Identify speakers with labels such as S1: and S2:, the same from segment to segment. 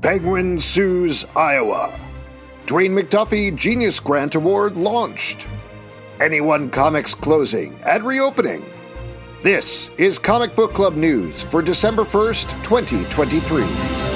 S1: Penguin sues Iowa. Dwayne McDuffie Genius Grant Award launched. Anyone Comics closing and reopening. This is Comic Book Club News for December 1st, 2023.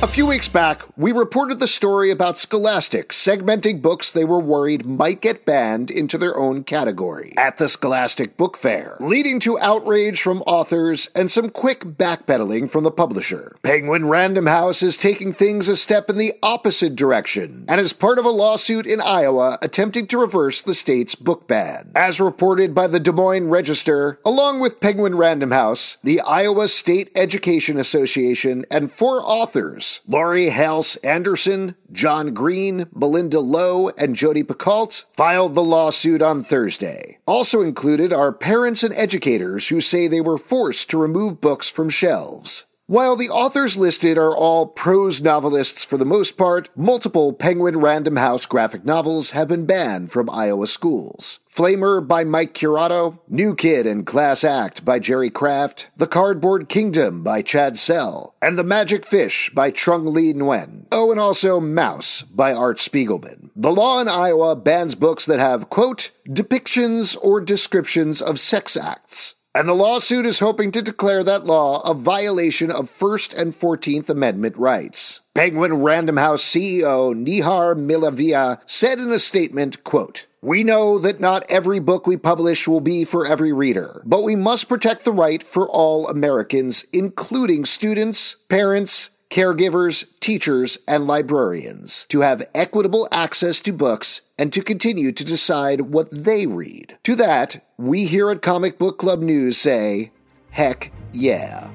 S1: A few weeks back, we reported the story about Scholastic segmenting books they were worried might get banned into their own category at the Scholastic Book Fair, leading to outrage from authors and some quick backpedaling from the publisher. Penguin Random House is taking things a step in the opposite direction and is part of a lawsuit in Iowa attempting to reverse the state's book ban. As reported by the Des Moines Register, along with Penguin Random House, the Iowa State Education Association, and four authors Laurie Halse Anderson, John Green, Malinda Lo, and Jodi Picoult filed the lawsuit on Thursday. Also included are parents and educators who say they were forced to remove books from shelves. While the authors listed are all prose novelists for the most part, multiple Penguin Random House graphic novels have been banned from Iowa schools. Flamer by Mike Curato, New Kid and Class Act by Jerry Craft, The Cardboard Kingdom by Chad Sell, and The Magic Fish by Trung Le Nguyen. Oh, and also Maus by Art Spiegelman. The law in Iowa bans books that have, quote, depictions or descriptions of sex acts and the lawsuit is hoping to declare that law a violation of First and Fourteenth Amendment rights. Penguin Random House CEO Nihar Malaviya said in a statement, quote, we know that not every book we publish will be for every reader, but we must protect the right for all Americans, including students, parents, caregivers, teachers, and librarians to have equitable access to books and to continue to decide what they read. To that, we here at Comic Book Club News say, heck yeah.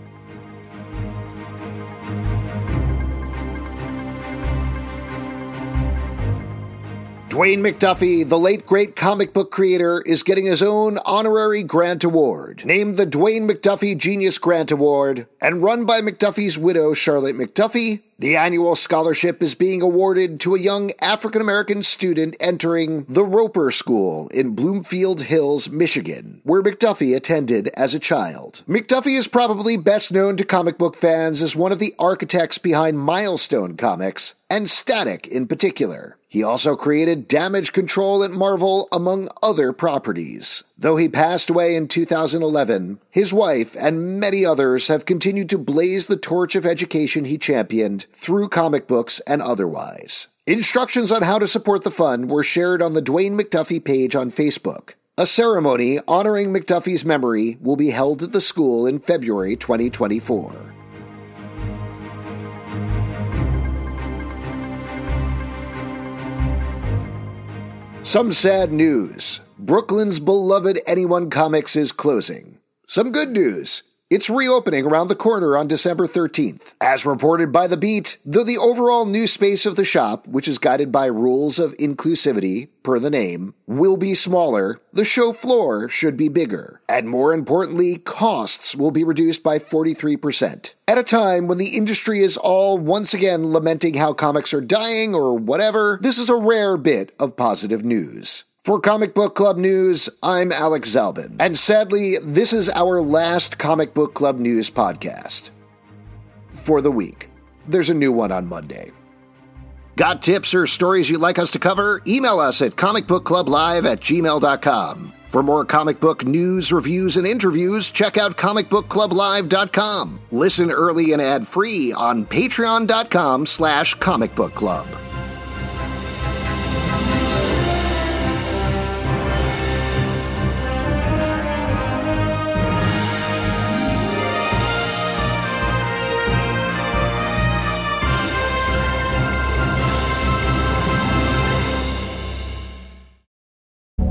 S1: Dwayne McDuffie, the late great comic book creator, is getting his own honorary grant award, named the Dwayne McDuffie Genius Grant Award, and run by McDuffie's widow, Charlotte McDuffie. The annual scholarship is being awarded to a young African American student entering the Roeper School in Bloomfield Hills, Michigan, where McDuffie attended as a child. McDuffie is probably best known to comic book fans as one of the architects behind Milestone Comics, and Static in particular. He also created Damage Control at Marvel, among other properties. Though he passed away in 2011, his wife and many others have continued to blaze the torch of education he championed through comic books and otherwise. Instructions on how to support the fund were shared on the Dwayne McDuffie page on Facebook. A ceremony honoring McDuffie's memory will be held at the school in February 2024. Some sad news. Brooklyn's beloved Anyone Comics is closing. Some good news. It's reopening around the corner on December 13th. As reported by The Beat, though the overall new space of the shop, which is guided by rules of inclusivity, per the name, will be smaller, the show floor should be bigger. And more importantly, costs will be reduced by 43%. At a time when the industry is all once again lamenting how comics are dying or whatever, this is a rare bit of positive news. For Comic Book Club News, I'm Alex Zalben. And sadly, this is our last Comic Book Club News podcast for the week. There's a new one on Monday. Got tips or stories you'd like us to cover? Email us at comicbookclublive at gmail.com. For more comic book news, reviews, and interviews, check out comicbookclublive.com. Listen early and ad-free on patreon.com slash comicbookclub.